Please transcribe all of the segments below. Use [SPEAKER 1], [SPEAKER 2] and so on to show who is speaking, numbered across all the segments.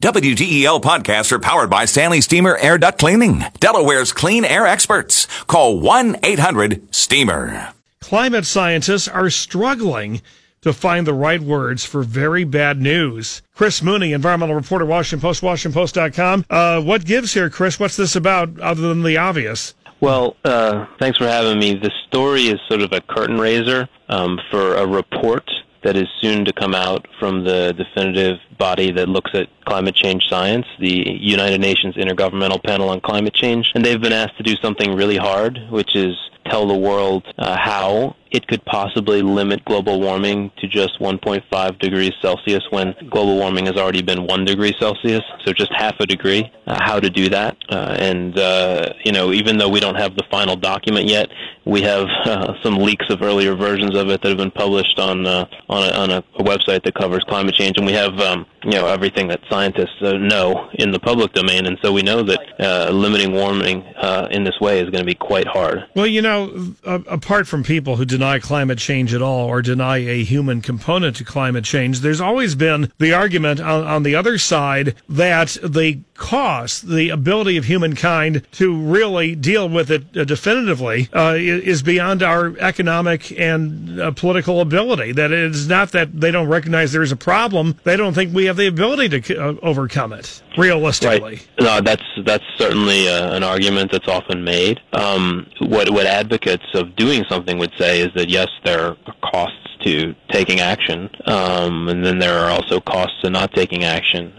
[SPEAKER 1] WDEL podcasts are powered by Stanley Steamer Air Duct Cleaning, Delaware's clean air experts. Call 1-800-STEAMER.
[SPEAKER 2] Climate scientists are struggling to find the right words for very bad news. Chris Mooney, environmental reporter, Washington Post, WashingtonPost.com. Uh, what gives here, Chris? What's this about other than the obvious?
[SPEAKER 3] Well, uh, thanks for having me. The story is sort of a curtain raiser um, for a report that is soon to come out from the definitive body that looks at climate change science, the United Nations Intergovernmental Panel on Climate Change. And they've been asked to do something really hard, which is tell the world uh, how it could possibly limit global warming to just 1.5 degrees Celsius when global warming has already been 1 degree Celsius, so just half a degree, uh, how to do that. Uh, and, uh, you know, even though we don't have the final document yet, we have uh, some leaks of earlier versions of it that have been published on, uh, on, a, on a, website that covers climate change. And we have, um, you know, everything that scientists uh, know in the public domain. And so we know that limiting warming in this way is going to be quite hard.
[SPEAKER 2] Well, you know, apart from people who deny climate change at all or deny a human component to climate change. There's always been the argument on, on the other side that the cost, the ability of humankind to really deal with it uh, definitively, uh, is beyond our economic and uh, political ability. That it is not that they don't recognize there is a problem; they don't think we have the ability to uh, overcome it realistically.
[SPEAKER 3] Right. No, that's that's certainly uh, an argument that's often made. Um, what what advocates of doing something would say is that yes, there are costs to taking action, um, and then there are also costs to not taking action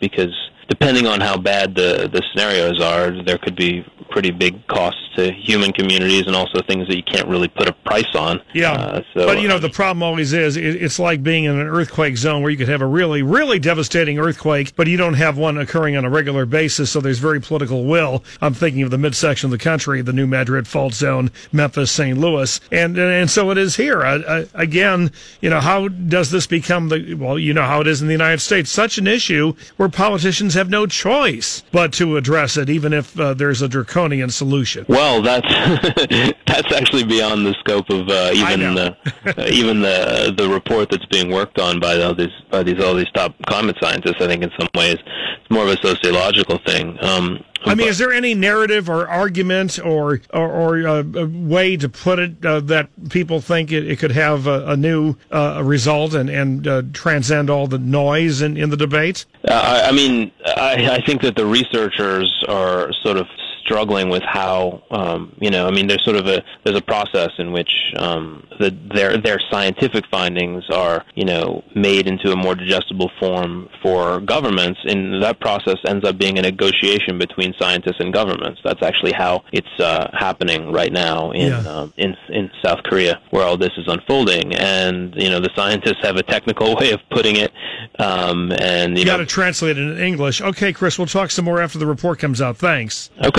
[SPEAKER 3] because depending on how bad the the scenarios are, there could be pretty big costs to human communities and also things that you can't really put a price on.
[SPEAKER 2] Yeah. Uh, so, but, you know, the problem always is it's like being in an earthquake zone where you could have a really, really devastating earthquake, but you don't have one occurring on a regular basis, so there's very political will. I'm thinking of the midsection of the country, the New Madrid fault zone, Memphis, St. Louis. And, and so it is here. Uh, again, you know, how does this become the, well, you know how it is in the United States, such an issue where politicians have no choice but to address it, even if uh, there's a draconian solution.
[SPEAKER 3] Well, that's that's actually beyond the scope of uh, even the uh, even the the report that's being worked on by all these by these all these top climate scientists. I think in some ways it's more of a sociological thing. Um,
[SPEAKER 2] I mean, is there any narrative or argument or or, or uh, a way to put it uh, that people think it, it could have a, a new uh, result and and uh, transcend all the noise in, in the debate?
[SPEAKER 3] Uh, I, I mean, I, I think that the researchers are sort of struggling with how um, you know I mean there's sort of a there's a process in which um, the, their their scientific findings are you know made into a more digestible form for governments and that process ends up being a negotiation between scientists and governments. That's actually how it's uh, happening right now in yeah. um, in in South Korea where all this is unfolding. And you know the scientists have a technical way of putting it um, and you,
[SPEAKER 2] you got to translate it in English. Okay Chris we'll talk some more after the report comes out. Thanks.
[SPEAKER 3] Okay